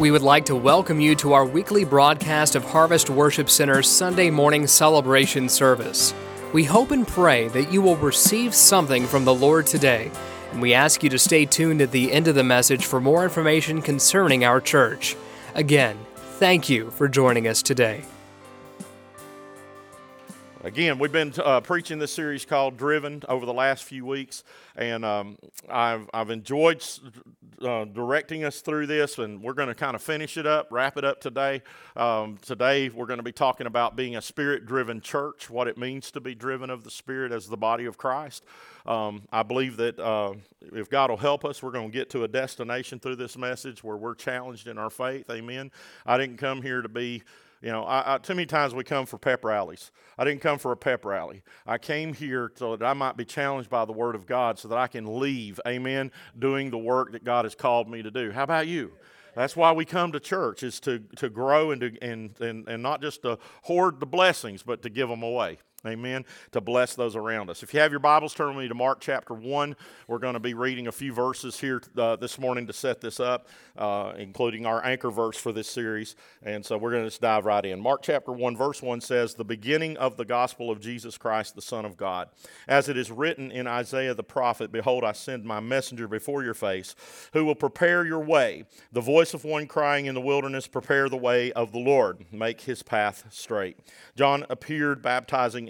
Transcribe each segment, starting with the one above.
We would like to welcome you to our weekly broadcast of Harvest Worship Center's Sunday morning celebration service. We hope and pray that you will receive something from the Lord today, and we ask you to stay tuned at the end of the message for more information concerning our church. Again, thank you for joining us today. Again, we've been uh, preaching this series called Driven over the last few weeks, and um, I've, I've enjoyed uh, directing us through this, and we're going to kind of finish it up, wrap it up today. Um, today, we're going to be talking about being a spirit driven church, what it means to be driven of the Spirit as the body of Christ. Um, I believe that uh, if God will help us, we're going to get to a destination through this message where we're challenged in our faith. Amen. I didn't come here to be you know, I, I, too many times we come for pep rallies. I didn't come for a pep rally. I came here so that I might be challenged by the Word of God so that I can leave, amen, doing the work that God has called me to do. How about you? That's why we come to church, is to, to grow and, to, and, and, and not just to hoard the blessings, but to give them away. Amen. To bless those around us. If you have your Bibles, turn with me to Mark chapter 1. We're going to be reading a few verses here uh, this morning to set this up, uh, including our anchor verse for this series. And so we're going to just dive right in. Mark chapter 1, verse 1 says, The beginning of the gospel of Jesus Christ, the Son of God. As it is written in Isaiah the prophet, Behold, I send my messenger before your face, who will prepare your way. The voice of one crying in the wilderness, Prepare the way of the Lord, make his path straight. John appeared baptizing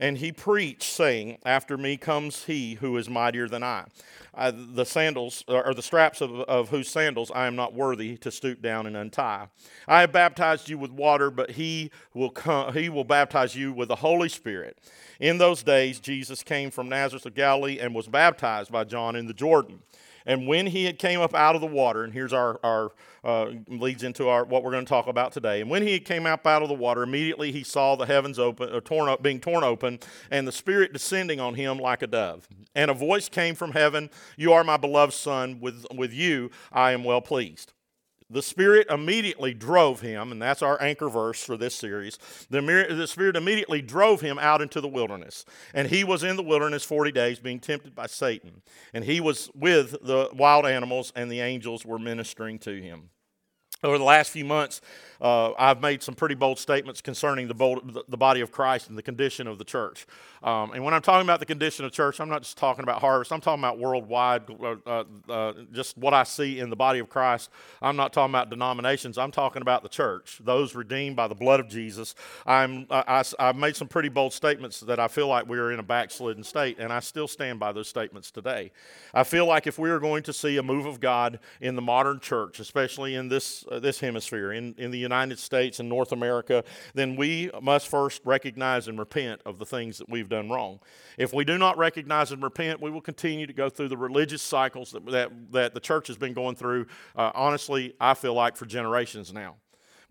And he preached, saying, After me comes he who is mightier than I I, the sandals uh, or the straps of, of whose sandals I am not worthy to stoop down and untie. I have baptized you with water, but he will come, he will baptize you with the Holy Spirit. In those days, Jesus came from Nazareth of Galilee and was baptized by John in the Jordan. And when he had came up out of the water, and here's our, our uh, leads into our what we're going to talk about today. And when he came up out of the water, immediately he saw the heavens open, uh, torn up, being torn open, and the Spirit descending on him like a dove. And a voice came from heaven, "You are my beloved Son; with with you I am well pleased." The Spirit immediately drove him, and that's our anchor verse for this series. The, the, Spirit immediately drove him out into the wilderness. And he was in the wilderness 40 days being tempted by Satan. And he was with the wild animals, and the angels were ministering to him. Over the last few months, uh, I've made some pretty bold statements concerning the, bold, the, body of Christ and the condition of the church. Um, and when I'm talking about the condition of church, I'm not just talking about harvest, I'm talking about worldwide, uh, uh, uh, just what I see in the body of Christ. I'm not talking about denominations, I'm talking about the church, those redeemed by the blood of Jesus. I'm, I, have made some pretty bold statements that I feel like we are in a backslidden state, and I still stand by those statements today. I feel like if we are going to see a move of God in the modern church, especially in this, uh, this hemisphere, in, in the United States and North America, then we must first recognize and repent of the things that we've done wrong. If we do not recognize and repent, we will continue to go through the religious cycles that, that, that the church has been going through, uh, honestly, I feel like for generations now.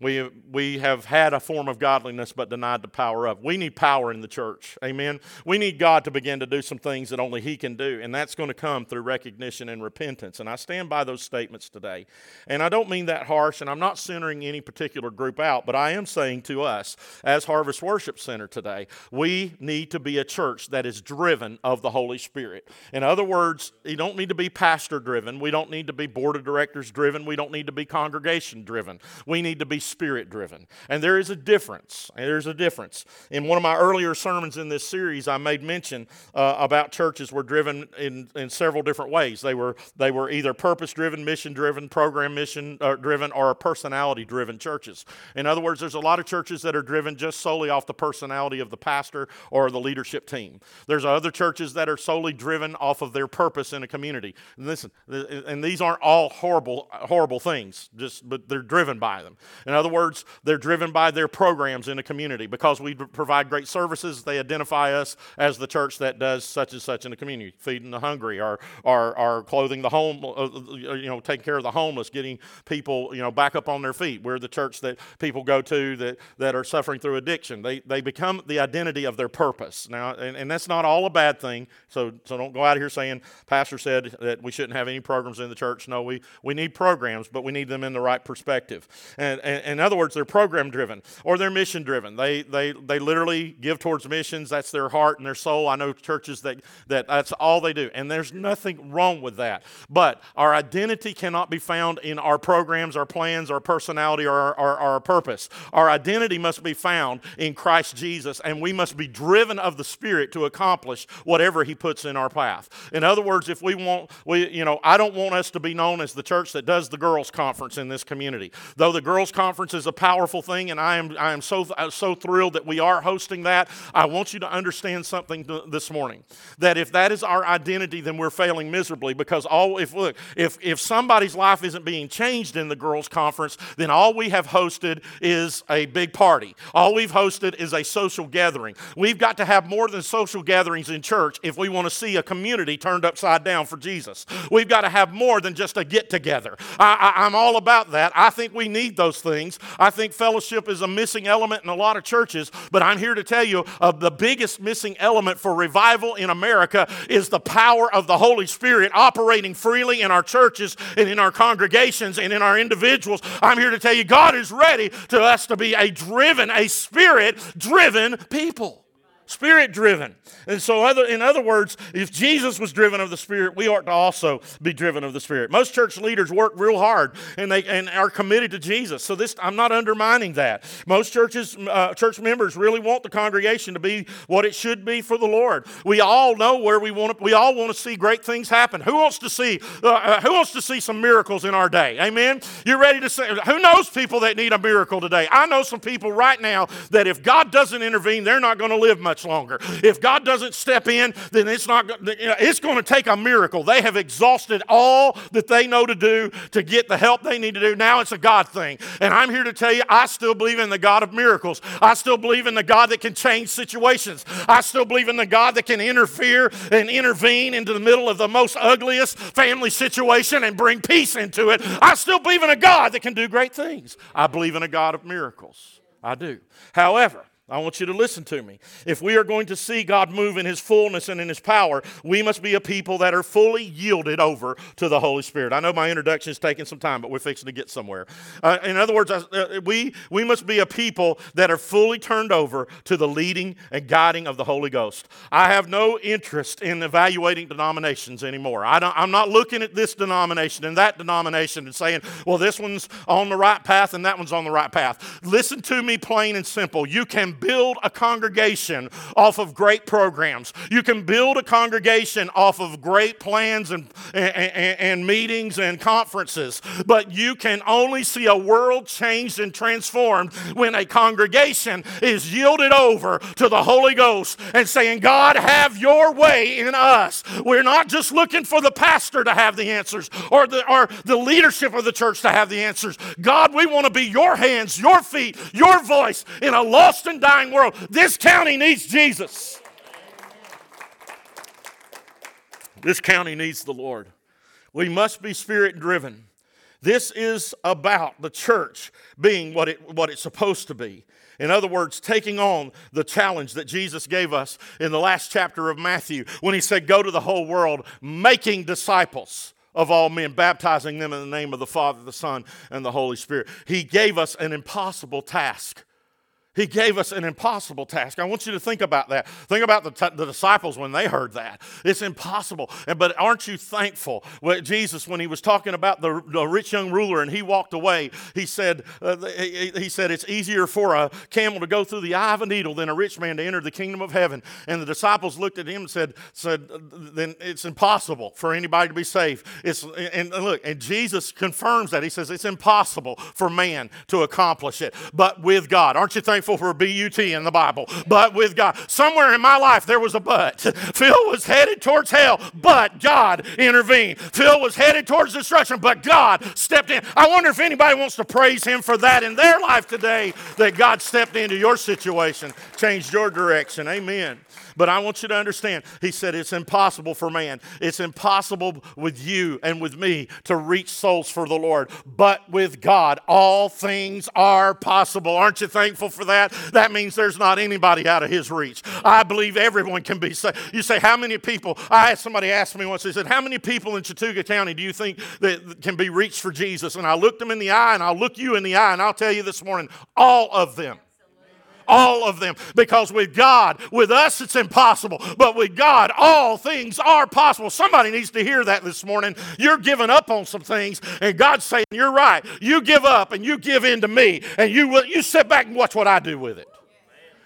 We, we have had a form of godliness but denied the power of. We need power in the church. Amen. We need God to begin to do some things that only He can do, and that's going to come through recognition and repentance. And I stand by those statements today. And I don't mean that harsh, and I'm not centering any particular group out, but I am saying to us as Harvest Worship Center today, we need to be a church that is driven of the Holy Spirit. In other words, you don't need to be pastor driven. We don't need to be board of directors driven. We don't need to be congregation driven. We need to be spirit driven. And there is a difference. There's a difference. In one of my earlier sermons in this series, I made mention uh, about churches were driven in, in several different ways. They were, they were either purpose driven, mission driven, program mission uh, driven, or personality driven churches. In other words, there's a lot of churches that are driven just solely off the personality of the pastor or the leadership team. There's other churches that are solely driven off of their purpose in a community. And listen, and these aren't all horrible, horrible things, just but they're driven by them. In other words, they're driven by their programs in the community because we provide great services. They identify us as the church that does such and such in the community, feeding the hungry, or, or, or clothing the home, uh, uh, you know, taking care of the homeless, getting people, you know, back up on their feet. We're the church that people go to that, that are suffering through addiction. They, they become the identity of their purpose. Now, and, and that's not all a bad thing. So, so don't go out here saying, Pastor said that we shouldn't have any programs in the church. No, we, we need programs, but we need them in the right perspective. And, and, in other words, they're program driven or they're mission driven. They, they, they literally give towards missions. That's their heart and their soul. I know churches that, that that's all they do. And there's nothing wrong with that. But our identity cannot be found in our programs, our plans, our personality, or our, our, our purpose. Our identity must be found in Christ Jesus, and we must be driven of the Spirit to accomplish whatever He puts in our path. In other words, if we want, we, you know, I don't want us to be known as the church that does the girls' conference in this community. Though the girls' conference is a powerful thing, and I am, I am so, uh, so thrilled that we are hosting that, I want you to understand something this morning. That if that is our identity, then we're failing miserably because all, if, look, if, if somebody's life isn't being changed in the girls' conference, then all we have hosted is a big party. All we've hosted is a social gathering. We've got to have more than social gatherings in church if we want to see a community turned upside down for Jesus. We've got to have more than just a get together. I'm all about that. I think we need those things. I think fellowship is a missing element in a lot of churches, but I'm here to tell you uh, the biggest missing element for revival in America is the power of the Holy Spirit operating freely in our churches and in our congregations and in our individuals. I'm here to tell you God is ready to us to be a driven, a spirit driven people spirit driven. And so, other, in other words, if Jesus was driven of the Spirit, we ought to also be driven of the Spirit. Most church leaders work real hard and they and are committed to Jesus. So this, I'm not undermining that. Most churches, uh, church members really want the congregation to be what it should be for the Lord. We all know where we want to. We all want to see great things happen. Who wants to see? Uh, uh, who wants to see some miracles in our day? Amen. You're ready to say. Who knows people that need a miracle today? I know some people right now that if God doesn't intervene, they're not going to live much much longer. If God doesn't step in, then it's not it's going to take a miracle. They have exhausted all that they know to do to get the help they need to do. Now it's a God thing. And I'm here to tell you I still believe in the God of miracles. I still believe in the God that can change situations. I still believe in the God that can interfere and intervene into the middle of the most ugliest family situation and bring peace into it. I still believe in a God that can do great things. I believe in a God of miracles. I do. However, I want you to listen to me. If we are going to see God move in His fullness and in His power, we must be a people that are fully yielded over to the Holy Spirit. I know my introduction is taking some time, but we're fixing to get somewhere. Uh, in other words, uh, we, we must be a people that are fully turned over to the leading and guiding of the Holy Ghost. I have no interest in evaluating denominations anymore. I don't, I'm not looking at this denomination and that denomination and saying, well, this one's on the right path and that one's on the right path. Listen to me plain and simple. You can build a congregation off of great programs. You can build a congregation off of great plans and, and, and, meetings and conferences. But you can only see a world changed and transformed when a congregation is yielded over to the Holy Ghost and saying, God, have your way in us. We're not just looking for the pastor to have the answers or the, or the leadership of the church to have the answers. God, we want to be your hands, your feet, your voice in a lost and dying world. This county needs Jesus. This county needs the Lord. We must be spirit driven. This is about the church being what, it, what it's supposed to be. In other words, taking on the challenge that Jesus gave us in the last chapter of Matthew when he said, Go to the whole world, making disciples of all men, baptizing them in the name of the Father, the Son, and the Holy Spirit. He gave us an impossible task. He gave us an impossible task. I want you to think about that. Think about the, t- the disciples when they heard that. It's impossible. But aren't you thankful? Jesus, when he was talking about the, the rich young ruler and he walked away, he said, uh, he, he said, It's easier for a camel to go through the eye of a needle than a rich man to enter the kingdom of heaven. And the disciples looked at him and said, said Then it's impossible for anybody to be saved. It's, and look, and Jesus confirms that. He says, It's impossible for man to accomplish it, but with God. Aren't you thankful? Thankful for BUT in the Bible, but with God. Somewhere in my life there was a but. Phil was headed towards hell, but God intervened. Phil was headed towards destruction, but God stepped in. I wonder if anybody wants to praise Him for that in their life today, that God stepped into your situation, changed your direction. Amen. But I want you to understand, he said, it's impossible for man. It's impossible with you and with me to reach souls for the Lord. But with God, all things are possible. Aren't you thankful for that? That means there's not anybody out of his reach. I believe everyone can be saved. You say, how many people? I had somebody ask me once, they said, how many people in Chattooga County do you think that can be reached for Jesus? And I looked them in the eye and I'll look you in the eye and I'll tell you this morning, all of them all of them. Because with God, with us, it's impossible. But with God, all things are possible. Somebody needs to hear that this morning. You're giving up on some things, and God's saying, You're right. You give up and you give in to me, and you, will, you sit back and watch what I do with it.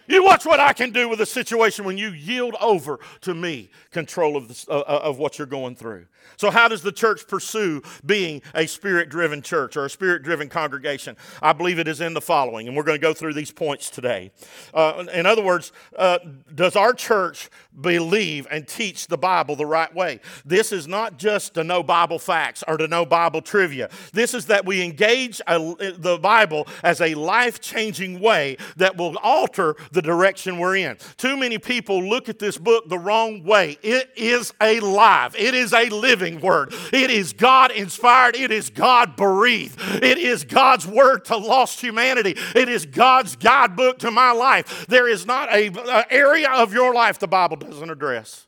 You watch what I can do with a situation when you yield over to me control of, this, uh, uh of what you're going through. So, how does the church pursue being a spirit driven church or a spirit driven congregation? I believe it is in the following, and we're going to go through these points today. Uh, in other words, uh, does our church believe and teach the Bible the right way? This is not just to know Bible facts or to know Bible trivia. This is that we engage a, the Bible as a life changing way that will alter the direction we're in. Too many people look at this book the wrong way. It is alive, it is a living word. It is God inspired, it is God breathed, it is God's word to lost humanity, it is God's guidebook to my life. There is not a, a area of your life the Bible doesn't address.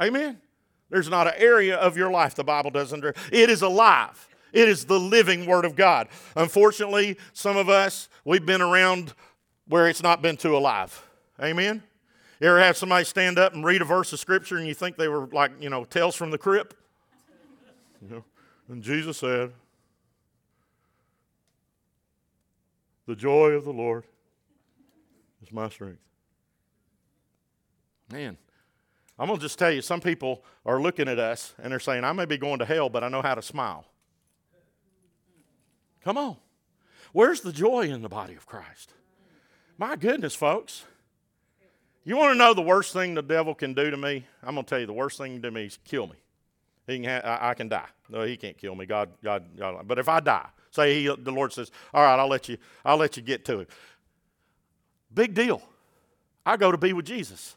Amen. There's not an area of your life the Bible doesn't address. It is alive. It is the living Word of God. Unfortunately, some of us, we've been around where it's not been too alive. Amen? You ever have somebody stand up and read a verse of scripture and you think they were like, you know, tales from the crypt? You know, and Jesus said, The joy of the Lord is my strength. Man, I'm going to just tell you, some people are looking at us and they're saying, I may be going to hell, but I know how to smile. Come on. Where's the joy in the body of Christ? My goodness, folks. You want to know the worst thing the devil can do to me? I'm going to tell you the worst thing to me is kill me. He can ha- I, I, can die. No, he can't kill me. God, God, God. But if I die, say he, the Lord says, "All right, I'll let you. I'll let you get to it." Big deal. I go to be with Jesus.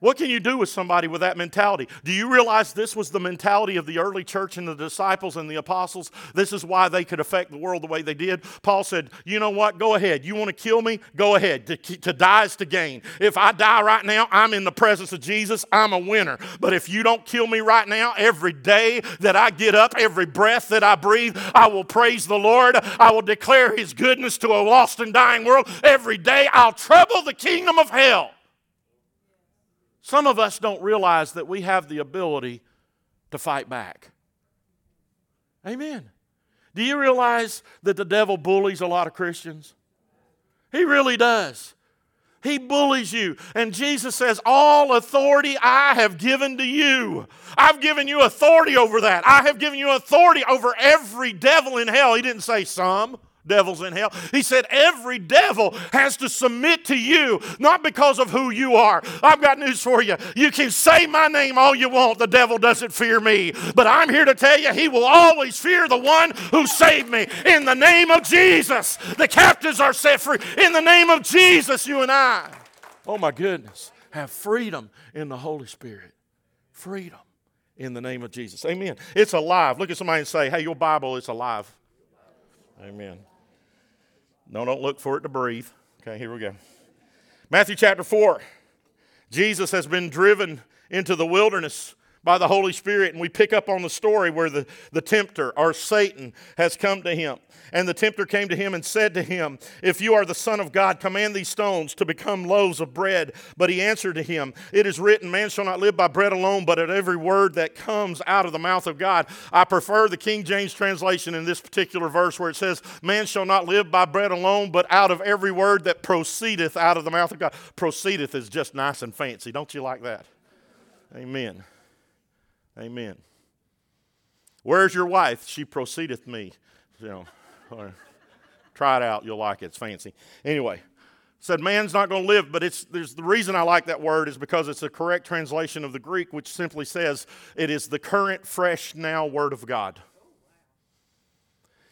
What can you do with somebody with that mentality? Do you realize this was the mentality of the early church and the disciples and the apostles? This is why they could affect the world the way they did. Paul said, You know what? Go ahead. You want to kill me? Go ahead. To, to die is to gain. If I die right now, I'm in the presence of Jesus. I'm a winner. But if you don't kill me right now, every day that I get up, every breath that I breathe, I will praise the Lord. I will declare his goodness to a lost and dying world. Every day I'll trouble the kingdom of hell. Some of us don't realize that we have the ability to fight back. Amen. Do you realize that the devil bullies a lot of Christians? He really does. He bullies you. And Jesus says, All authority I have given to you. I've given you authority over that. I have given you authority over every devil in hell. He didn't say some devils in hell. He said every devil has to submit to you, not because of who you are. I've got news for you. You can say my name all you want, the devil doesn't fear me. But I'm here to tell you, he will always fear the one who saved me. In the name of Jesus, the captives are set free. In the name of Jesus, you and I. Oh my goodness. Have freedom in the Holy Spirit. Freedom in the name of Jesus. Amen. It's alive. Look at somebody and say, hey, your Bible is alive. Amen. No, don't look for it to breathe. Okay, here we go. Matthew chapter 4. Jesus has been driven into the wilderness by the Holy Spirit, and we pick up on the story where the, the tempter, or Satan, has come to him. And the tempter came to him and said to him, If you are the Son of God, command these stones to become loaves of bread. But he answered to him, It is written, Man shall not live by bread alone, but at every word that comes out of the mouth of God. I prefer the King James translation in this particular verse where it says, Man shall not live by bread alone, but out of every word that proceedeth out of the mouth of God. Proceedeth is just nice and fancy. Don't you like that? Amen. Amen. Where's your wife? She proceedeth me. You know, Try it out. You'll like it. It's fancy. Anyway, said man's not going to live, but it's there's the reason I like that word is because it's a correct translation of the Greek, which simply says it is the current, fresh, now word of God.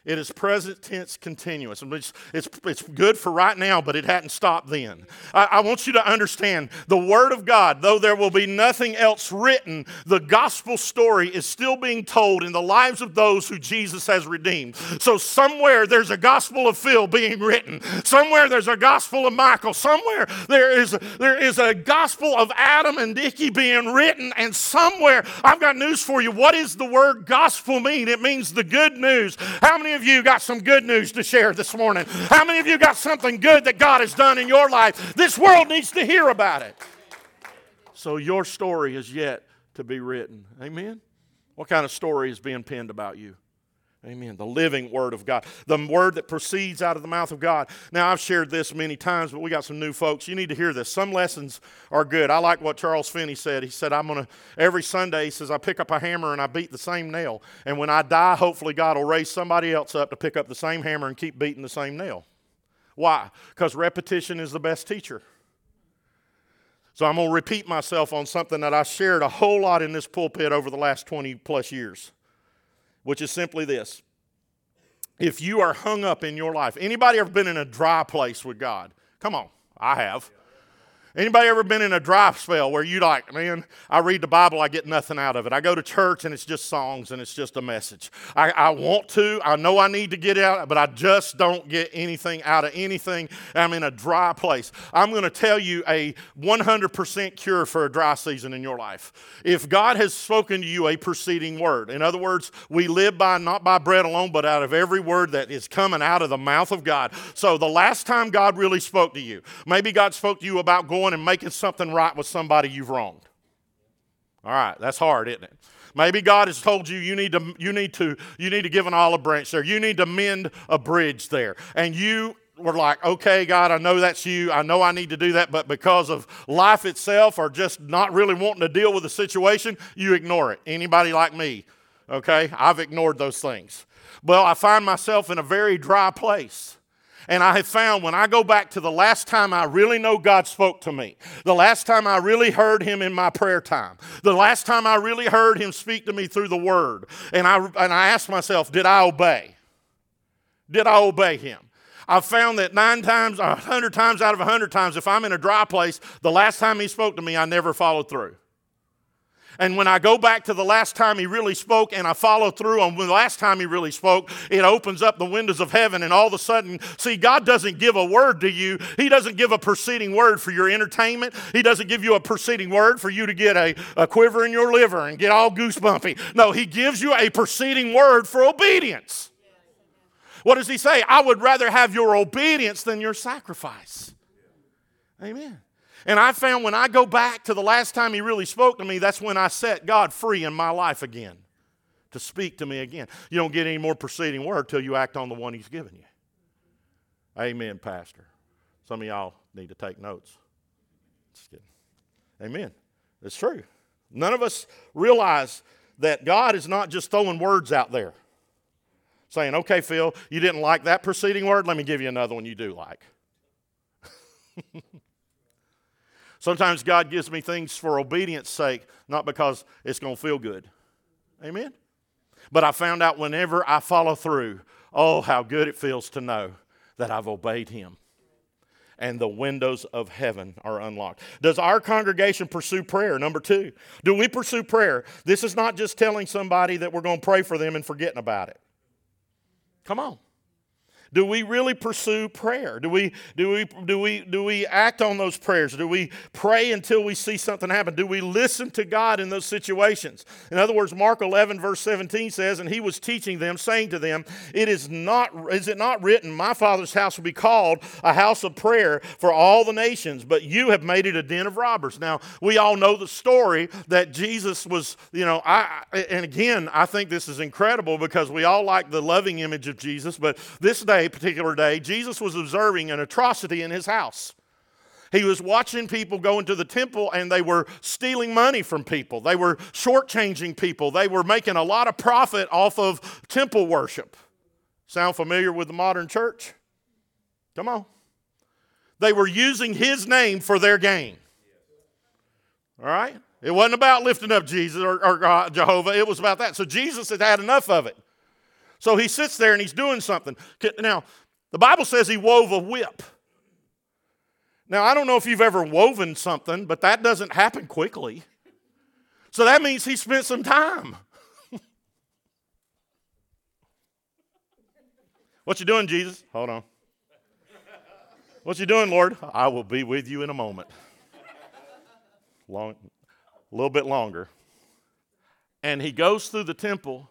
It is present tense continuous. It's, it's, it's good for right now, but it hadn't stopped then. I, I, want you to understand the Word of God, though there will be nothing else written, the gospel story is still being told in the lives of those who Jesus has redeemed. So somewhere there's a gospel of Phil being written. Somewhere there's a gospel of Michael. Somewhere there is, there is a gospel of Adam and Dickie being written. And somewhere, I've got news for you. What does the word gospel mean? It means the good news. How many of you got some good news to share this morning? How many of you got something good that God has done in your life? This world needs to hear about it. So your story is yet to be written. Amen? What kind of story is being penned about you? Amen. The living Word of God, the Word that proceeds out of the mouth of God. Now, I've shared this many times, but we got some new folks. You need to hear this. Some lessons are good. I like what Charles Finney said. He said, I'm going to, every Sunday, he says, I pick up a hammer and I beat the same nail. And when I die, hopefully God will raise somebody else up to pick up the same hammer and keep beating the same nail. Why? Because repetition is the best teacher. So I'm going to repeat myself on something that I shared a whole lot in this pulpit over the last 20 plus years which is simply this. If you are hung up in your life, anybody ever been in a dry place with God? Come on, I have. Anybody ever been in a dry spell where you like, man, I read the Bible, I get nothing out of it. I go to church and it's just songs and it's just a message. I, I want to, I know I need to get out, but I just don't get anything out of anything. I'm in a dry place. I'm going to tell you a 100% cure for a dry season in your life. If God has spoken to you a preceding word, in other words, we live by not by bread alone, but out of every word that is coming out of the mouth of God. So the last time God really spoke to you, maybe God spoke to you about going going and making something right with somebody you've wronged. All right, that's hard, isn't it? Maybe God has told you you need to you need to you need to give an olive branch there. You need to mend a bridge there. And you were like, "Okay, God, I know that's you. I know I need to do that, but because of life itself or just not really wanting to deal with the situation, you ignore it." Anybody like me? Okay? I've ignored those things. Well, I find myself in a very dry place. And I have found when I go back to the last time I really know God spoke to me, the last time I really heard Him in my prayer time, the last time I really heard Him speak to me through the Word, and I, and I asked myself, did I obey? Did I obey Him? I've found that nine times, a hundred times out of a hundred times, if I'm in a dry place, the last time He spoke to me, I never followed through. And when I go back to the last time he really spoke and I follow through on the last time he really spoke, it opens up the windows of heaven. And all of a sudden, see, God doesn't give a word to you. He doesn't give a preceding word for your entertainment. He doesn't give you a preceding word for you to get a, a quiver in your liver and get all goosebumpy. No, he gives you a preceding word for obedience. What does he say? I would rather have your obedience than your sacrifice. Amen. And I found when I go back to the last time he really spoke to me, that's when I set God free in my life again to speak to me again. You don't get any more preceding word till you act on the one he's given you. Amen, Pastor. Some of y'all need to take notes. Just kidding. Amen. It's true. None of us realize that God is not just throwing words out there saying, okay, Phil, you didn't like that preceding word. Let me give you another one you do like. Sometimes God gives me things for obedience sake, not because it's going to feel good. Amen? But I found out whenever I follow through, oh, how good it feels to know that I've obeyed Him. And the windows of heaven are unlocked. Does our congregation pursue prayer? Number two, do we pursue prayer? This is not just telling somebody that we're going to pray for them and forgetting about it. Come on. Do we really pursue prayer? Do we, do, we, do, we, do we act on those prayers? Do we pray until we see something happen? Do we listen to God in those situations? In other words, Mark 11, verse 17 says, And he was teaching them, saying to them, It is not, is it not written, My Father's house will be called a house of prayer for all the nations, but you have made it a den of robbers. Now, we all know the story that Jesus was, you know, I, and again, I think this is incredible because we all like the loving image of Jesus, but this day, day, particular day, Jesus was observing an atrocity in his house. He was watching people go into the temple and they were stealing money from people. They were shortchanging people. They were making a lot of profit off of temple worship. Sound familiar with the modern church? Come on. They were using his name for their gain. All right? It wasn't about lifting up Jesus or, or uh, Jehovah, it was about that. So Jesus had had enough of it. So he sits there and he's doing something. Now, the Bible says he wove a whip. Now, I don't know if you've ever woven something, but that doesn't happen quickly. So that means he spent some time. what you doing, Jesus? Hold on. What you doing, Lord? I will be with you in a moment. Long, a little bit longer. And he goes through the temple,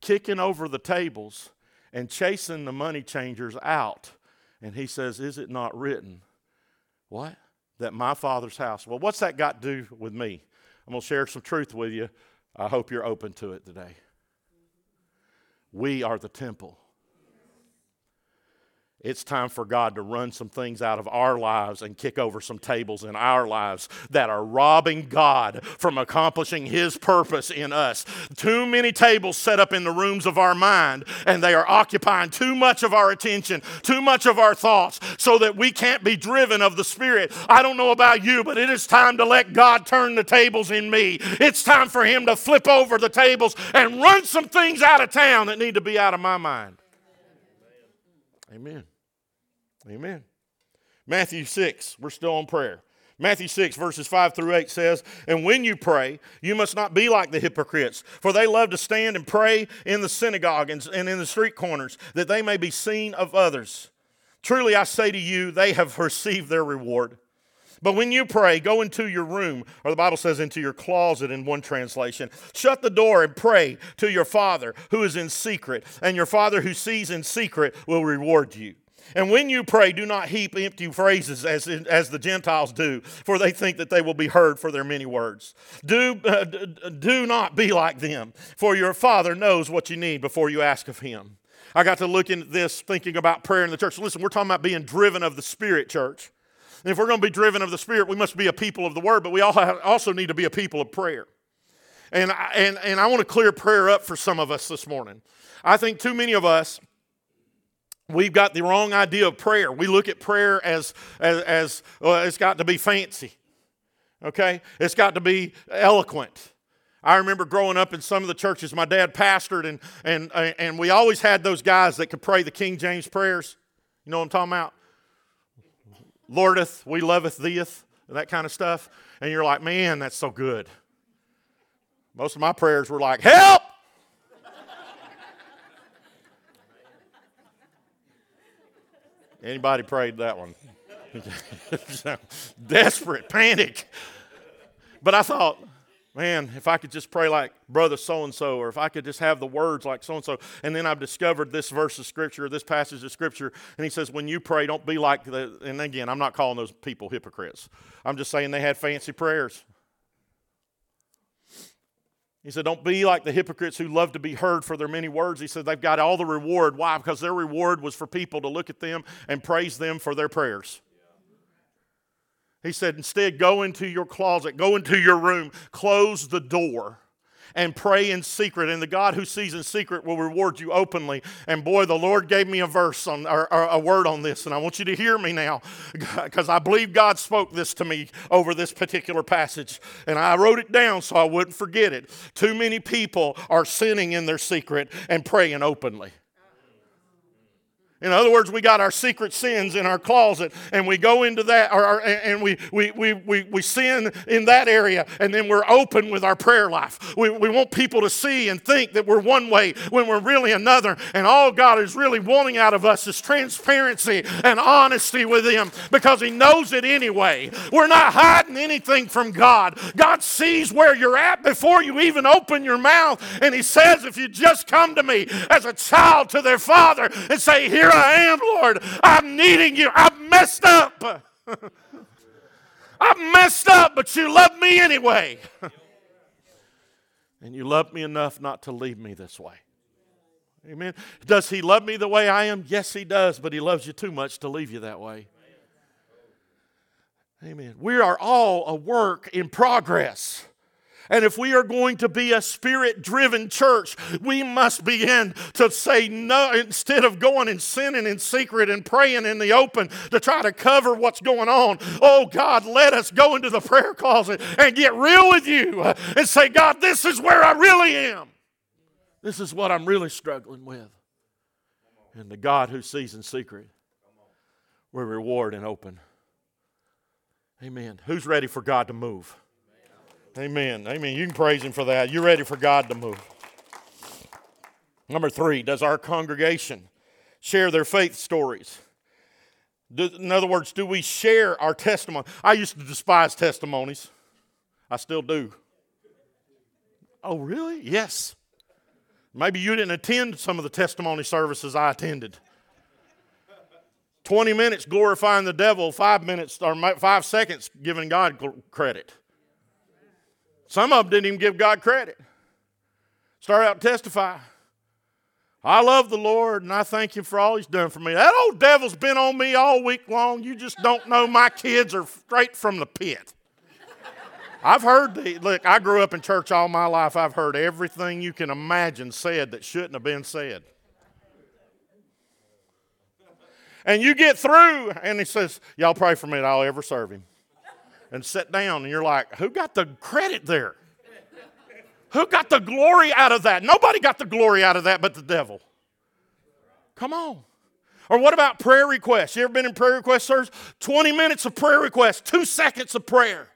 kicking over the tables and chasing the money changers out. And he says, Is it not written? What? That my father's house. Well, what's that got to do with me? I'm going to share some truth with you. I hope you're open to it today. We are the temple. It's time for God to run some things out of our lives and kick over some tables in our lives that are robbing God from accomplishing His purpose in us. Too many tables set up in the rooms of our mind, and they are occupying too much of our attention, too much of our thoughts, so that we can't be driven of the Spirit. I don't know about you, but it is time to let God turn the tables in me. It's time for Him to flip over the tables and run some things out of town that need to be out of my mind. Amen. Amen. Matthew 6, we're still on prayer. Matthew 6, verses 5 through 8 says, And when you pray, you must not be like the hypocrites, for they love to stand and pray in the synagogue and, in the street corners, that they may be seen of others. Truly I say to you, they have received their reward. But when you pray, go into your room, or the Bible says into your closet in one translation. Shut the door and pray to your Father who is in secret, and your Father who sees in secret will reward you. And when you pray, do not heap empty phrases as, as the Gentiles do, for they think that they will be heard for their many words. Do, uh, do not be like them, for your Father knows what you need before you ask of Him. I got to look into this thinking about prayer in the church. Listen, we're talking about being driven of the Spirit, church. And if we're going to be driven of the Spirit, we must be a people of the Word, but we also need to be a people of prayer. And I, and, and I want to clear prayer up for some of us this morning. I think too many of us we've got the wrong idea of prayer. We look at prayer as, as, as well, it's got to be fancy, okay? It's got to be eloquent. I remember growing up in some of the churches my dad pastored, and, and, and we always had those guys that could pray the King James prayers. You know what I'm talking about? Lordeth, we loveth theeth, that kind of stuff. And you're like, man, that's so good. Most of my prayers were like, help! Anybody prayed that one? Desperate, panic. But I thought, man, if I could just pray like brother so and so, or if I could just have the words like so and so. And then I've discovered this verse of scripture, this passage of scripture, and he says, when you pray, don't be like the. And again, I'm not calling those people hypocrites. I'm just saying they had fancy prayers. He said, Don't be like the hypocrites who love to be heard for their many words. He said, They've got all the reward. Why? Because their reward was for people to look at them and praise them for their prayers. He said, Instead, go into your closet, go into your room, close the door and pray in secret, and the God who sees in secret will reward you openly. And boy, the Lord gave me a verse on or, or a word on this, and I want you to hear me now because I believe God spoke this to me over this particular passage, and I wrote it down so I wouldn't forget it. Too many people are sinning in their secret and praying openly. In other words, we got our secret sins in our closet, and we go into that, or, and we, we, we, we, we sin in that area, and then we're open with our prayer life. We, we want people to see and think that we're one way when we're really another, and all God is really wanting out of us is transparency and honesty with Him because He knows it anyway. We're not hiding anything from God. God sees where you're at before you even open your mouth, and He says, If you just come to me as a child to their Father and say, Here here I am, Lord. I'm needing you. I've messed up. I've messed up, but you love me anyway. and you love me enough not to leave me this way. Amen. Does he love me the way I am? Yes, he does, but he loves you too much to leave you that way. Amen. We are all a work in progress. And if we are going to be a spirit driven church, we must begin to say no instead of going and sinning in secret and praying in the open to try to cover what's going on. Oh God, let us go into the prayer closet and get real with you and say, God, this is where I really am. This is what I'm really struggling with. And the God who sees in secret will reward in open. Amen. Who's ready for God to move? Amen. Amen. You can praise Him for that. You're ready for God to move. Number three, does our congregation share their faith stories? in other words, do we share our testimony? I used to despise testimonies. I still do. Oh, really? Yes. Maybe you didn't attend some of the testimony services I attended. 20 minutes glorifying the devil, five minutes or five seconds giving God credit. Some of them didn't even give God credit. Start out testify. I love the Lord and I thank Him for all He's done for me. That old devil's been on me all week long. You just don't know my kids are straight from the pit. I've heard the look, I grew up in church all my life. I've heard everything you can imagine said that shouldn't have been said. And you get through, and he says, Y'all pray for me that I'll ever serve him and sit down, and you're like, who got the credit there? Who got the glory out of that? Nobody got the glory out of that but the devil. Come on. Or what about prayer requests? You ever been in prayer request service? 20 minutes of prayer requests, two seconds of prayer.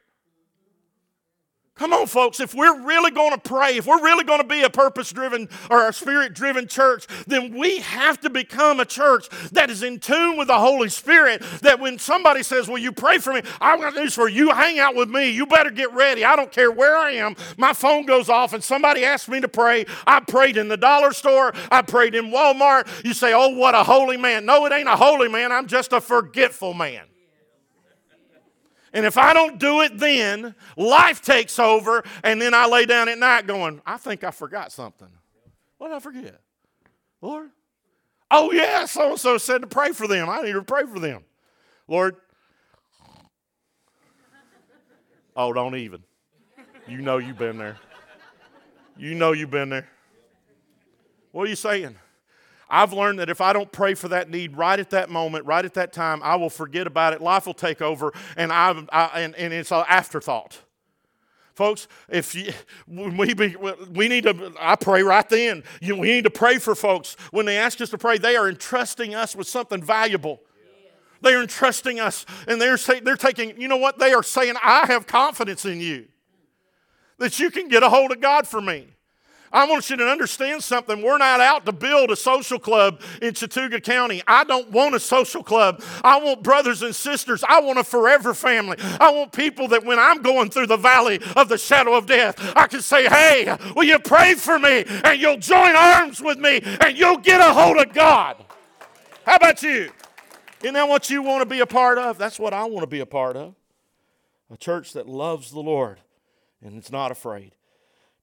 Come on, folks. If we're really going to pray, if we're really going to be a purpose driven or a spirit driven church, then we have to become a church that is in tune with the Holy Spirit. That when somebody says, Will you pray for me? I've got news for you. Hang out with me. You better get ready. I don't care where I am. My phone goes off and somebody asks me to pray. I prayed in the dollar store. I prayed in Walmart. You say, Oh, what a holy man. No, it ain't a holy man. I'm just a forgetful man. And if I don't do it then, life takes over, and then I lay down at night going, I think I forgot something. What did I forget? Lord? Oh, yeah, so and so said to pray for them. I need to pray for them. Lord? Oh, don't even. You know you've been there. You know you've been there. What are you saying? I've learned that if I don't pray for that need right at that moment, right at that time, I will forget about it. Life will take over, and, I, I and, and it's an afterthought. Folks, if you, we, be, we need to, I pray right then. You, we need to pray for folks. When they ask us to pray, they are entrusting us with something valuable. They're entrusting us, and they're, say, they're taking, you know what? They are saying, I have confidence in you that you can get a hold of God for me. I want you to understand something. We're not out to build a social club in Chattooga County. I don't want a social club. I want brothers and sisters. I want a forever family. I want people that when I'm going through the valley of the shadow of death, I can say, Hey, will you pray for me? And you'll join arms with me and you'll get a hold of God. How about you? Isn't that what you want to be a part of? That's what I want to be a part of. A church that loves the Lord and it's not afraid.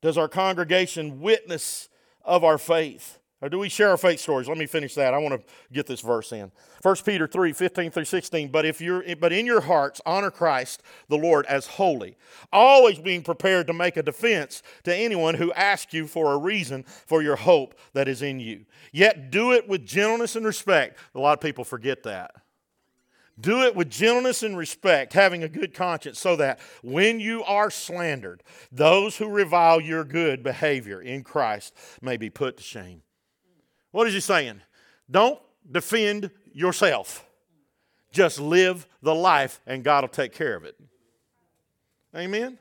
Does our congregation witness of our faith? Or do we share our faith stories? Let me finish that. I want to get this verse in. 1 Peter 3, 15 through 16. But if you're but in your hearts honor Christ the Lord as holy, always being prepared to make a defense to anyone who asks you for a reason for your hope that is in you. Yet do it with gentleness and respect. A lot of people forget that. Do it with gentleness and respect, having a good conscience, so that when you are slandered, those who revile your good behavior in Christ may be put to shame. What is he saying? Don't defend yourself. Just live the life, and God will take care of it. Amen?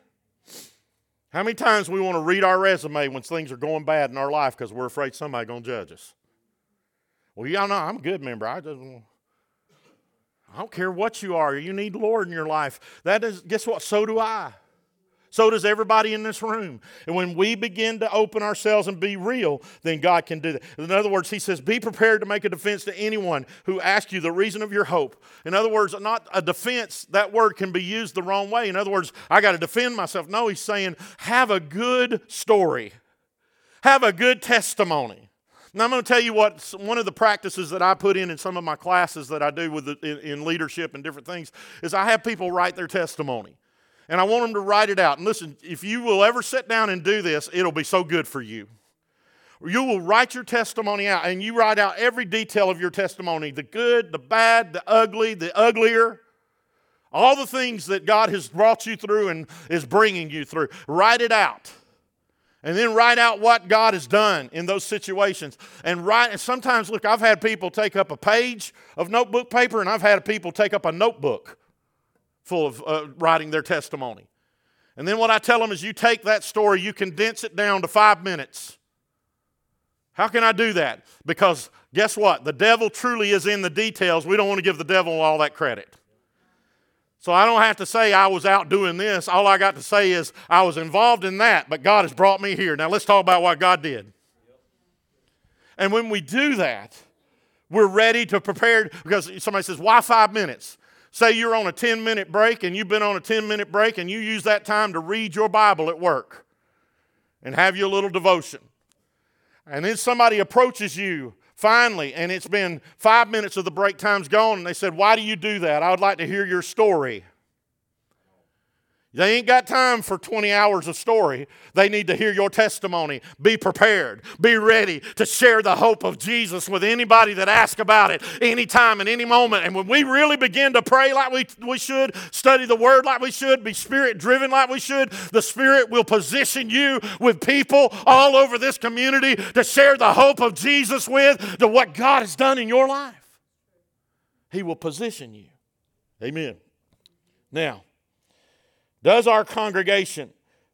How many times we want to read our resume when things are going bad in our life because we're afraid somebody's going to judge us? Well, y'all know I'm a good member. I just I don't care what you are, you need Lord in your life. That is, guess what? So do I. So does everybody in this room. And when we begin to open ourselves and be real, then God can do that. In other words, He says, Be prepared to make a defense to anyone who asks you the reason of your hope. In other words, not a defense, that word can be used the wrong way. In other words, I got to defend myself. No, He's saying, Have a good story, have a good testimony. Now, I'm going to tell you what one of the practices that I put in in some of my classes that I do with the, in, in leadership and different things is I have people write their testimony. And I want them to write it out. And listen, if you will ever sit down and do this, it'll be so good for you. You will write your testimony out and you write out every detail of your testimony the good, the bad, the ugly, the uglier. All the things that God has brought you through and is bringing you through. Write it out. And then write out what God has done in those situations. And write, and sometimes, look, I've had people take up a page of notebook paper, and I've had people take up a notebook full of uh, writing their testimony. And then what I tell them is you take that story, you condense it down to five minutes. How can I do that? Because guess what? The devil truly is in the details. We don't want to give the devil all that credit. So I don't have to say I was out doing this. All I got to say is I was involved in that, but God has brought me here. Now let's talk about what God did. And when we do that, we're ready to prepare because somebody says, Why five minutes? Say you're on a 10 minute break and you've been on a 10 minute break and you use that time to read your Bible at work and have your little devotion. And then somebody approaches you finally, and it's been five minutes of the break time's gone, and they said, Why do you do that? I would like to hear your story. They ain't got time for 20 hours of story. They need to hear your testimony. Be prepared. Be ready to share the hope of Jesus with anybody that asks about it anytime and any moment. And when we really begin to pray like we, we should, study the Word like we should, be Spirit driven like we should, the Spirit will position you with people all over this community to share the hope of Jesus with, to what God has done in your life. He will position you. Amen. Now, does our congregation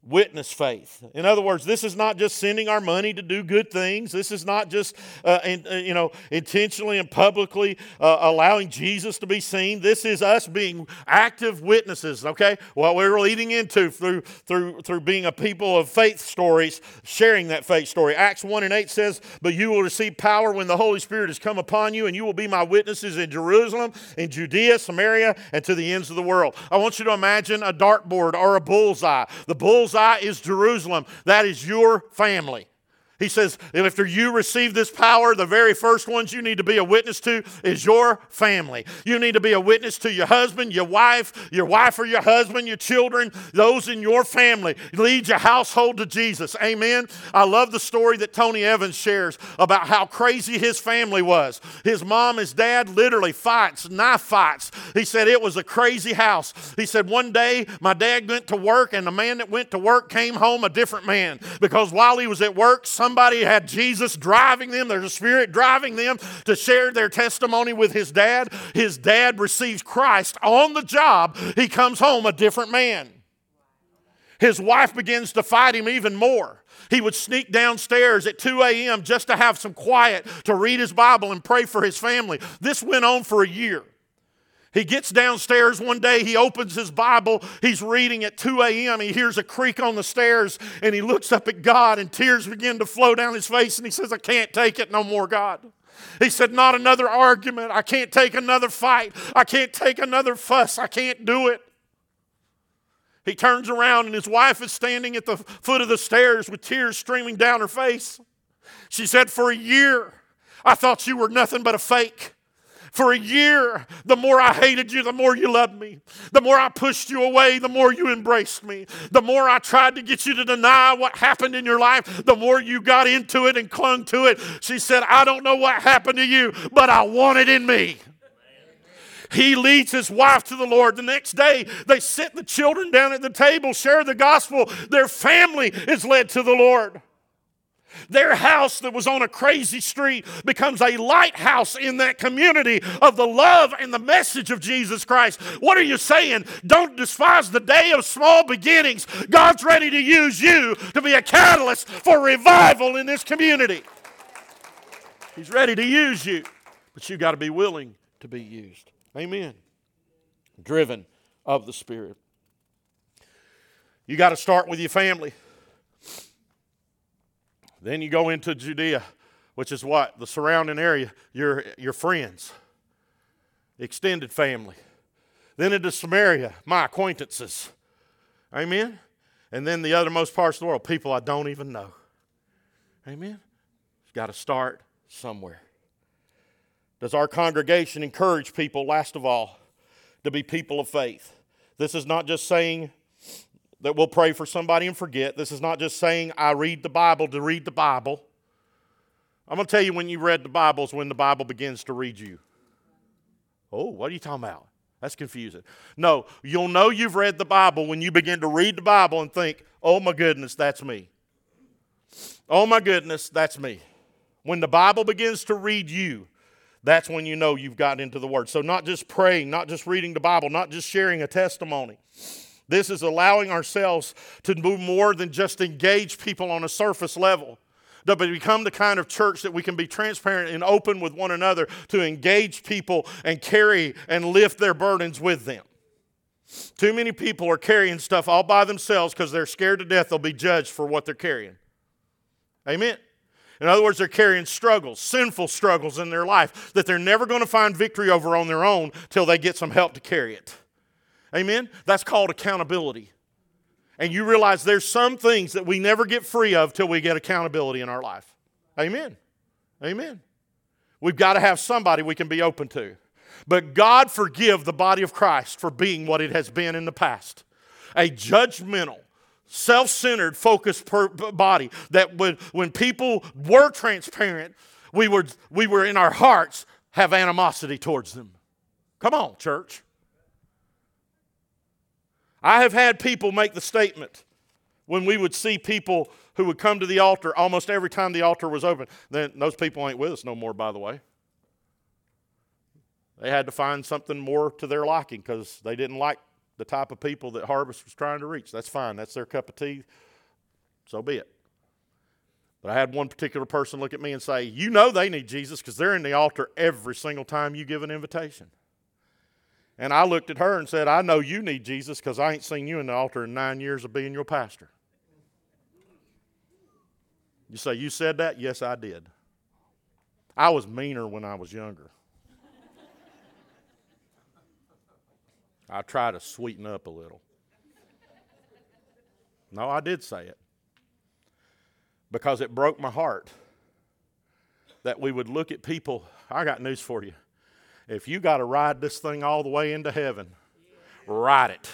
witness faith. In other words, this is not just sending our money to do good things. This is not just, uh, in, uh, you know, intentionally and publicly uh, allowing Jesus to be seen. This is us being active witnesses. Okay, what we're leading into through through through being a people of faith stories, sharing that faith story. Acts one and eight says, "But you will receive power when the Holy Spirit has come upon you, and you will be my witnesses in Jerusalem, in Judea, Samaria, and to the ends of the world." I want you to imagine a dartboard or a bullseye. The bullseye bullseye is Jerusalem. That is your family. He says, after you receive this power, the very first ones you need to be a witness to is your family. You need to be a witness to your husband, your wife, your wife or your husband, your children, those in your family. Lead your household to Jesus. Amen. I love the story that Tony Evans shares about how crazy his family was. His mom, his dad literally fights, knife fights. He said it was a crazy house. He said one day my dad went to work and the man that went to work came home a different man because while he was at work, somebody had Jesus driving them, there's a spirit driving them to share their testimony with his dad. His dad receives Christ on the job. He comes home a different man. His wife begins to fight him even more. He would sneak downstairs at 2 a.m. just to have some quiet to read his Bible and pray for his family. This went on for a year. He gets downstairs one day, he opens his Bible, he's reading at 2 a.m. He hears a creak on the stairs and he looks up at God and tears begin to flow down his face and he says, I can't take it no more, God. He said, Not another argument. I can't take another fight. I can't take another fuss. I can't do it. He turns around and his wife is standing at the foot of the stairs with tears streaming down her face. She said, For a year, I thought you were nothing but a fake. For a year, the more I hated you, the more you loved me. The more I pushed you away, the more you embraced me. The more I tried to get you to deny what happened in your life, the more you got into it and clung to it. She said, I don't know what happened to you, but I want it in me. He leads his wife to the Lord. The next day, they sit the children down at the table, share the gospel. Their family is led to the Lord. Their house that was on a crazy street becomes a lighthouse in that community of the love and the message of Jesus Christ. What are you saying? Don't despise the day of small beginnings. God's ready to use you to be a catalyst for revival in this community. He's ready to use you, but you've got to be willing to be used. Amen. Driven of the Spirit. You got to start with your family. Then you go into Judea, which is what? The surrounding area, your, your friends, extended family. Then into Samaria, my acquaintances. Amen? And then the othermost parts of the world, people I don't even know. Amen? It's got to start somewhere. Does our congregation encourage people, last of all, to be people of faith? This is not just saying that we'll pray for somebody and forget. This is not just saying I read the Bible to read the Bible. I'm going to tell you when you read the Bible is when the Bible begins to read you. Oh, what are you talking about? That's confusing. No, you'll know you've read the Bible when you begin to read the Bible and think, oh my goodness, that's me. Oh my goodness, that's me. When the Bible begins to read you, that's when you know you've gotten into the Word. So, not just praying, not just reading the Bible, not just sharing a testimony. This is allowing ourselves to do more than just engage people on a surface level but become the kind of church that we can be transparent and open with one another to engage people and carry and lift their burdens with them. Too many people are carrying stuff all by themselves because they're scared to death they'll be judged for what they're carrying. Amen. In other words, they're carrying struggles, sinful struggles in their life that they're never going to find victory over on their own till they get some help to carry it. Amen? That's called accountability and you realize there's some things that we never get free of till we get accountability in our life. Amen. Amen. We've got to have somebody we can be open to. But God forgive the body of Christ for being what it has been in the past a judgmental, self centered, focused body that when, when people were transparent, we were, we were in our hearts have animosity towards them. Come on, church. I have had people make the statement when we would see people who would come to the altar almost every time the altar was open. Then those people ain't with us no more, by the way. They had to find something more to their liking because they didn't like the type of people that Harvest was trying to reach. That's fine. That's their cup of tea. So be it. But I had one particular person look at me and say, You know they need Jesus because they're in the altar every single time you give an invitation. And I looked at her and said, I know you need Jesus because I ain't seen you in the altar in nine years of being your pastor. You say, You said that? Yes, I did. I was meaner when I was younger. I try to sweeten up a little. No, I did say it. Because it broke my heart that we would look at people. I got news for you. If you got to ride this thing all the way into heaven, ride it.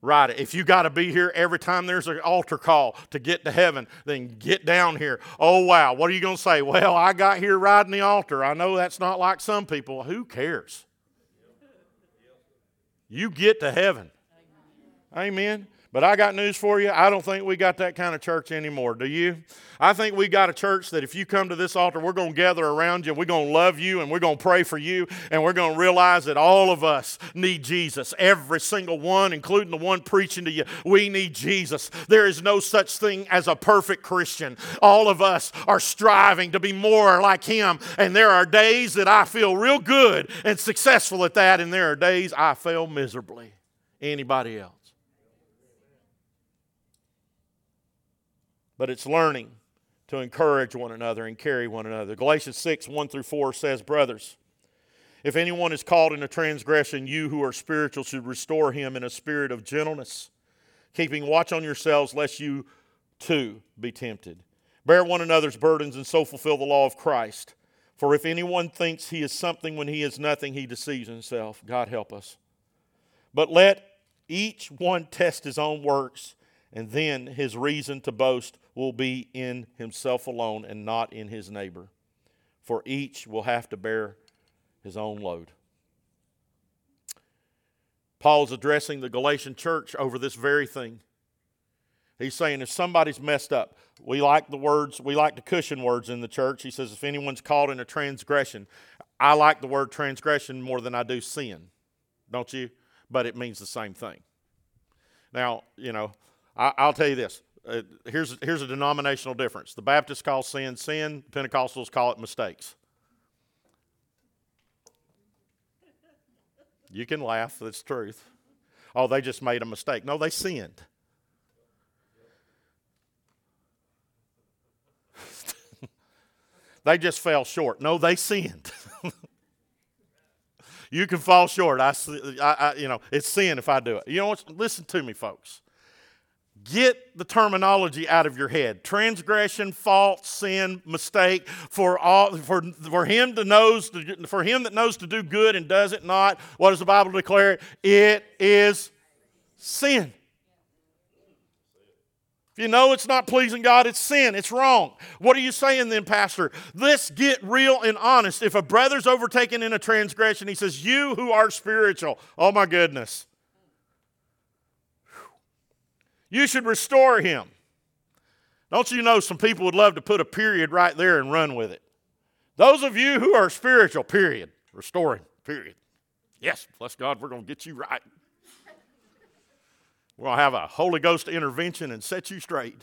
Ride it. If you got to be here every time there's an altar call to get to heaven, then get down here. Oh, wow. What are you going to say? Well, I got here riding the altar. I know that's not like some people. Who cares? You get to heaven. Amen. But I got news for you. I don't think we got that kind of church anymore. Do you? I think we got a church that if you come to this altar, we're going to gather around you, we're going to love you, and we're going to pray for you, and we're going to realize that all of us need Jesus. Every single one, including the one preaching to you, we need Jesus. There is no such thing as a perfect Christian. All of us are striving to be more like Him, and there are days that I feel real good and successful at that, and there are days I fail miserably. Anybody else? But it's learning to encourage one another and carry one another. Galatians 6 1 through 4 says, Brothers, if anyone is caught in a transgression, you who are spiritual should restore him in a spirit of gentleness, keeping watch on yourselves, lest you too be tempted. Bear one another's burdens and so fulfill the law of Christ. For if anyone thinks he is something when he is nothing, he deceives himself. God help us. But let each one test his own works and then his reason to boast will be in himself alone and not in his neighbor. For each will have to bear his own load. Paul's addressing the Galatian church over this very thing. He's saying if somebody's messed up, we like the words, we like the cushion words in the church. He says if anyone's caught in a transgression, I like the word transgression more than I do sin, don't you? But it means the same thing. Now, you know, I, will tell you this. Uh, here's, here's a denominational difference. The Baptists call sin sin, Pentecostals call it mistakes. You can laugh, that's truth. Oh, they just made a mistake. No, they sinned. they just fell short. No, they sinned. you can fall short. I, I, I, you know, it's sin if I do it. You know what? Listen to me, folks. Get the terminology out of your head. Transgression, fault, sin, mistake. For all, for, for him to knows to, for him that knows to do good and does it not, what does the Bible declare? It is sin. If you know it's not pleasing God, it's sin. It's wrong. What are you saying then, Pastor? Let's get real and honest. If a brother's overtaken in a transgression, he says, You who are spiritual, oh my goodness, you should restore him. Don't you know some people would love to put a period right there and run with it? Those of you who are spiritual, period. Restore him, period. Yes, bless God, we're going to get you right. We're going to have a Holy Ghost intervention and set you straight.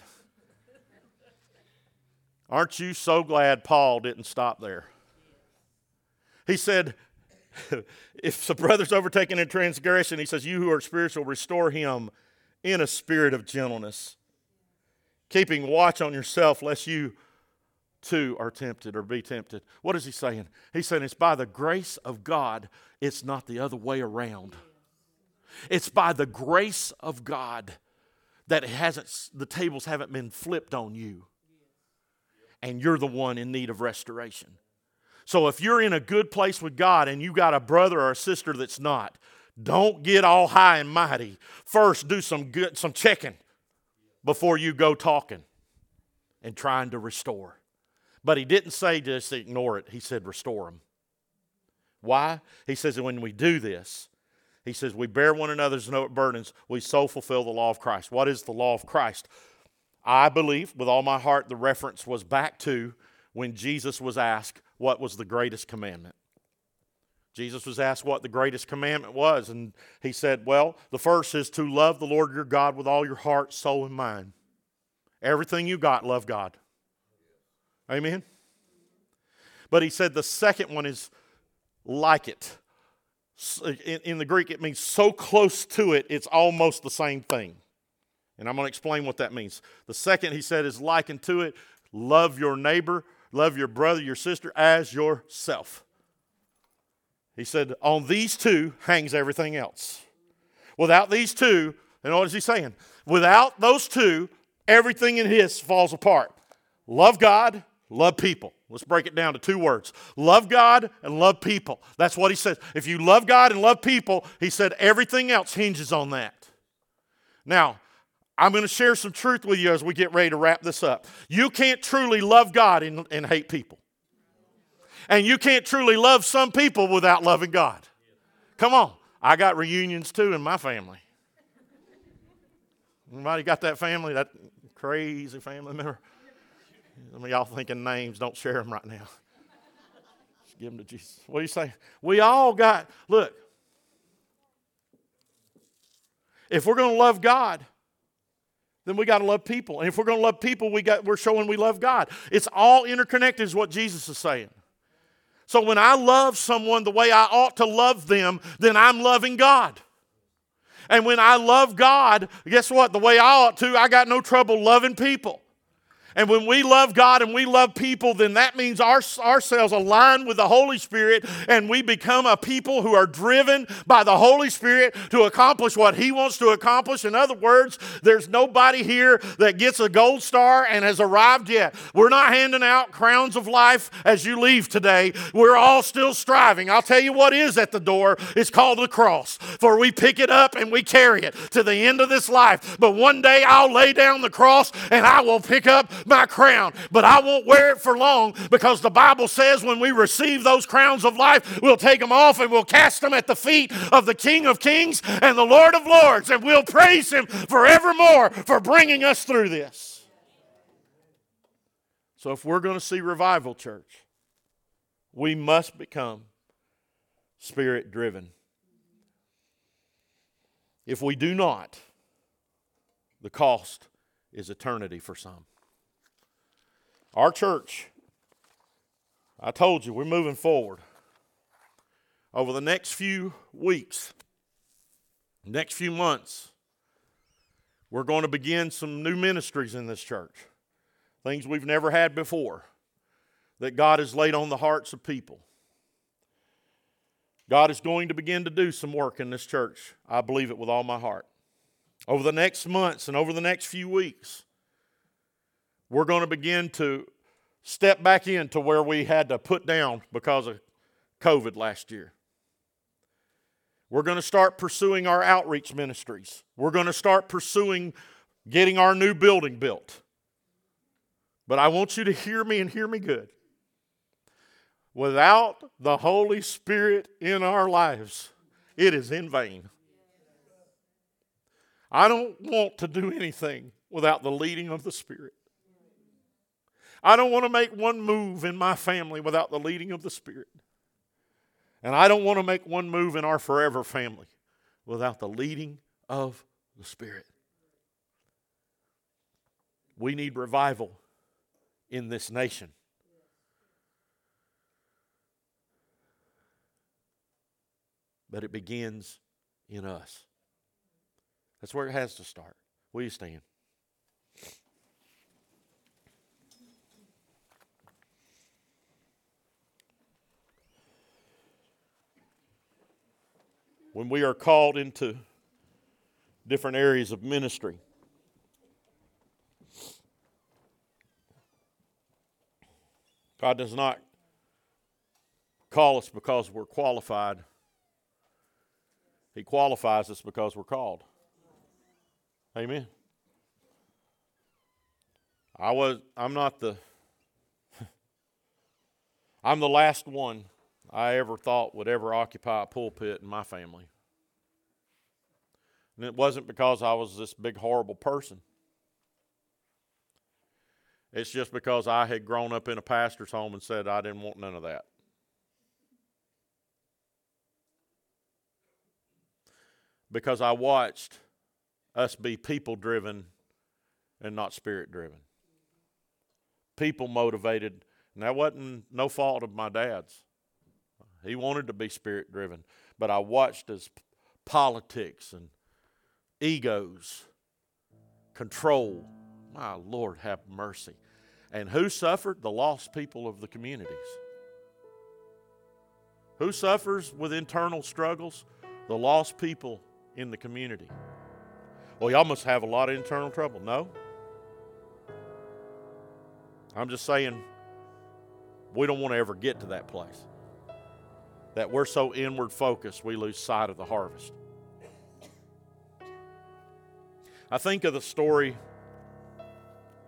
Aren't you so glad Paul didn't stop there? He said, if the brother's overtaken in transgression, he says, You who are spiritual, restore him in a spirit of gentleness, keeping watch on yourself, lest you too are tempted or be tempted. What is he saying? He's saying it's by the grace of God, it's not the other way around. It's by the grace of God that it hasn't the tables haven't been flipped on you. And you're the one in need of restoration. So if you're in a good place with God and you got a brother or a sister that's not, don't get all high and mighty. First, do some good, some checking before you go talking and trying to restore. But he didn't say just ignore it. He said restore them. Why? He says that when we do this, he says we bear one another's burdens, we so fulfill the law of Christ. What is the law of Christ? I believe with all my heart the reference was back to when Jesus was asked what was the greatest commandment. Jesus was asked what the greatest commandment was, and he said, Well, the first is to love the Lord your God with all your heart, soul, and mind. Everything you got, love God. Amen? But he said the second one is like it. In, the Greek, it means so close to it, it's almost the same thing. And I'm going to explain what that means. The second, he said, is likened to it love your neighbor, love your brother, your sister as yourself. He said, On these two hangs everything else. Without these two, and what is he saying? Without those two, everything in his falls apart. Love God, love people. Let's break it down to two words love God and love people. That's what he says. If you love God and love people, he said everything else hinges on that. Now, I'm going to share some truth with you as we get ready to wrap this up. You can't truly love God and, and hate people. And you can't truly love some people without loving God. Come on. I got reunions too in my family. Anybody got that family? That crazy family member? Some of y'all thinking names, don't share them right now. Just give them to Jesus. What do you say? We all got, look, if we're going to love God, then we got to love people. And if we're going to love people, we got, we're showing we love God. It's all interconnected, is what Jesus is saying. So when I love someone the way I ought to love them, then I'm loving God. And when I love God, guess what? The way I ought to, I got no trouble loving people. And when we love God and we love people, then that means our, ourselves align with the Holy Spirit and we become a people who are driven by the Holy Spirit to accomplish what He wants to accomplish. In other words, there's nobody here that gets a gold star and has arrived yet. We're not handing out crowns of life as you leave today. We're all still striving. I'll tell you what is at the door. It's called the cross. For we pick it up and we carry it to the end of this life. But one day I'll lay down the cross and I will pick up my crown, but I won't wear it for long because the Bible says when we receive those crowns of life, we'll take them off and we'll cast them at the feet of the King of Kings and the Lord of Lords, and we'll praise Him forevermore for bringing us through this. So, if we're going to see revival, church, we must become spirit driven. If we do not, the cost is eternity for some. Our church, I told you, we're moving forward. Over the next few weeks, next few months, we're going to begin some new ministries in this church. Things we've never had before that God has laid on the hearts of people. God is going to begin to do some work in this church. I believe it with all my heart. Over the next months and over the next few weeks, we're going to begin to step back into where we had to put down because of COVID last year. We're going to start pursuing our outreach ministries. We're going to start pursuing getting our new building built. But I want you to hear me and hear me good. Without the Holy Spirit in our lives, it is in vain. I don't want to do anything without the leading of the Spirit. I don't want to make one move in my family without the leading of the Spirit. And I don't want to make one move in our forever family without the leading of the Spirit. We need revival in this nation. But it begins in us. That's where it has to start. Will you stand? When we are called into different areas of ministry, God does not call us because we're qualified. He qualifies us because we're called. Amen. I was I'm not the I'm the last one I ever thought would ever occupy a pulpit in my family. And it wasn't because I was this big horrible person. It's just because I had grown up in a pastor's home and said I didn't want none of that. Because I watched us be people driven and not spirit driven. People motivated. And that wasn't no fault of my dad's. He wanted to be spirit driven. But I watched as politics and egos, control. My Lord, have mercy. And who suffered? The lost people of the communities. Who suffers with internal struggles? The lost people in the community. Well, y'all must have a lot of internal trouble. No. I'm just saying we don't want to ever get to that place. That we're so inward focused, we lose sight of the harvest. I think of the story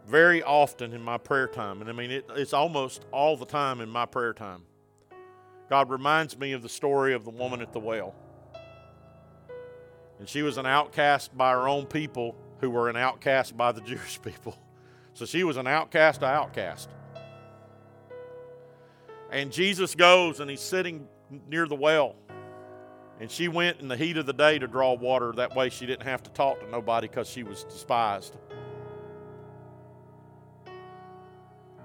very often in my prayer time. And I mean, it, it's almost all the time in my prayer time. God reminds me of the story of the woman at the well. And she was an outcast by her own people who were an outcast by the Jewish people. So she was an outcast to outcast. And Jesus goes and he's sitting near the well. And she went in the heat of the day to draw water. That way she didn't have to talk to nobody because she was despised.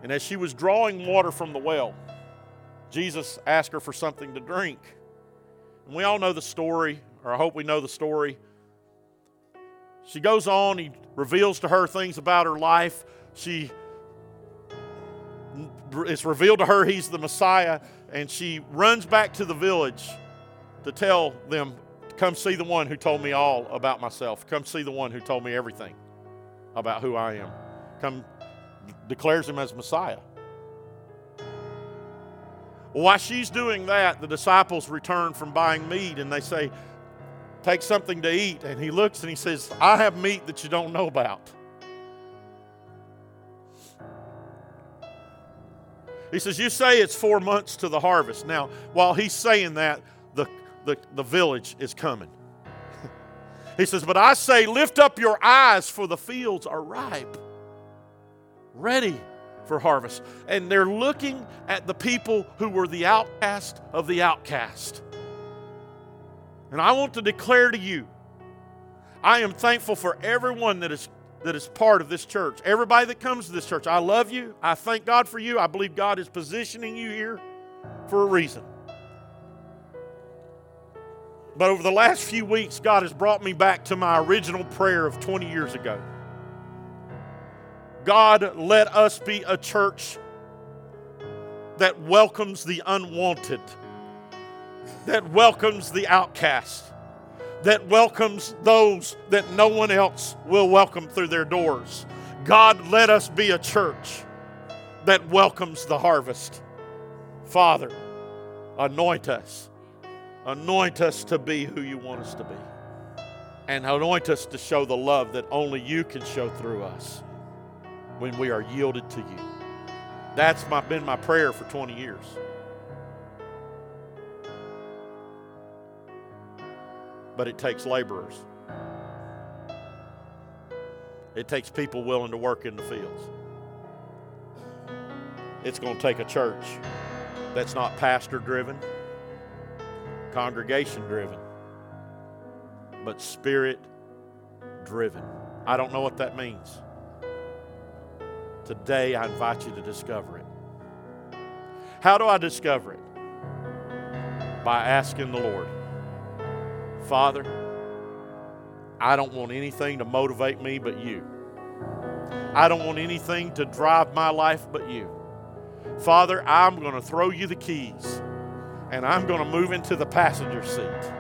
And as she was drawing water from the well, Jesus asked her for something to drink. And we all know the story, or I hope we know the story. She goes on, he reveals to her things about her life. She it's revealed to her he's the Messiah, and she runs back to the village to tell them, Come see the one who told me all about myself. Come see the one who told me everything about who I am. Come declares him as Messiah. While she's doing that, the disciples return from buying meat and they say, Take something to eat. And he looks and he says, I have meat that you don't know about. He says, You say it's four months to the harvest. Now, while he's saying that, the, the, the village is coming. he says, But I say, lift up your eyes, for the fields are ripe ready for harvest. And they're looking at the people who were the outcast of the outcast. And I want to declare to you I am thankful for everyone that is that is part of this church. Everybody that comes to this church. I love you. I thank God for you. I believe God is positioning you here for a reason. But over the last few weeks, God has brought me back to my original prayer of 20 years ago. God, let us be a church that welcomes the unwanted, that welcomes the outcast, that welcomes those that no one else will welcome through their doors. God, let us be a church that welcomes the harvest. Father, anoint us. Anoint us to be who you want us to be. and anoint us to show the love that only you can show through us when we are yielded to you. That's my, been my prayer for 20 years. But it takes laborers. It takes people willing to work in the fields. It's going to take a church that's not pastor driven, congregation driven, but spirit driven. I don't know what that means. Today, I invite you to discover it. How do I discover it? By asking the Lord, Father, I don't want anything to motivate me but you. I don't want anything to drive my life but you. Father, I'm going to throw you the keys and I'm going to move into the passenger seat.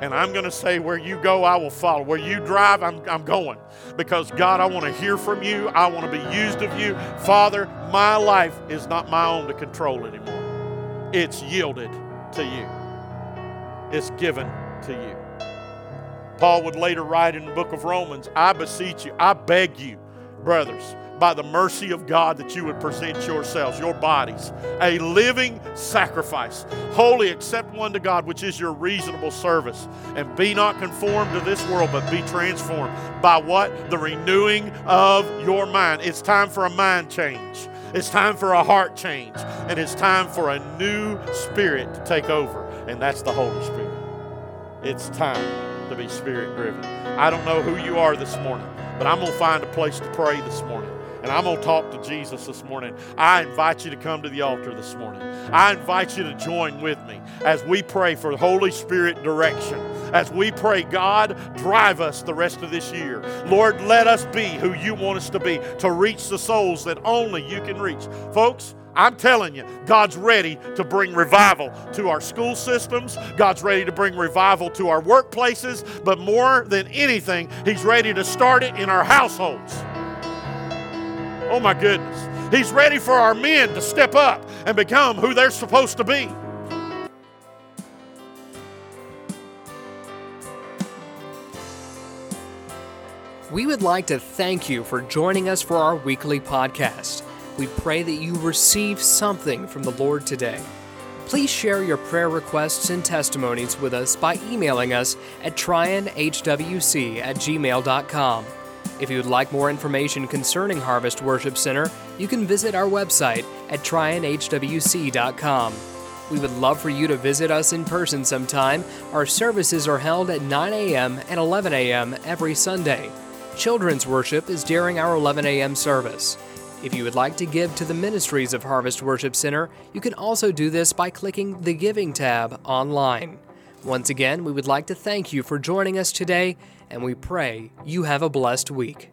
And I'm going to say, where you go, I will follow. Where you drive, I'm, I'm going. Because, God, I want to hear from you. I want to be used of you. Father, my life is not my own to control anymore, it's yielded to you, it's given to you. Paul would later write in the book of Romans I beseech you, I beg you, brothers by the mercy of God that you would present yourselves, your bodies, a living sacrifice, holy, accept one to God, which is your reasonable service. And be not conformed to this world, but be transformed by what? The renewing of your mind. It's time for a mind change. It's time for a heart change. And it's time for a new spirit to take over. And that's the Holy Spirit. It's time to be spirit driven. I don't know who you are this morning, but I'm going to find a place to pray this morning and I'm going to talk to Jesus this morning. I invite you to come to the altar this morning. I invite you to join with me as we pray for Holy Spirit direction. As we pray, God, drive us the rest of this year. Lord, let us be who you want us to be to reach the souls that only you can reach. Folks, I'm telling you, God's ready to bring revival to our school systems. God's ready to bring revival to our workplaces. But more than anything, He's ready to start it in our households. Oh my goodness. He's ready for our men to step up and become who they're supposed to be. We would like to thank you for joining us for our weekly podcast. We pray that you receive something from the Lord today. Please share your prayer requests and testimonies with us by emailing us at trionhwc at gmail.com. If you would like more information concerning Harvest Worship Center, you can visit our website at trionhwc.com. We would love for you to visit us in person sometime. Our services are held at 9 a.m. and 11 a.m. every Sunday. Children's worship is during our 11 a.m. service. If you would like to give to the ministries of Harvest Worship Center, you can also do this by clicking the Giving tab online. Once again, we would like to thank you for joining us today and we pray you have a blessed week.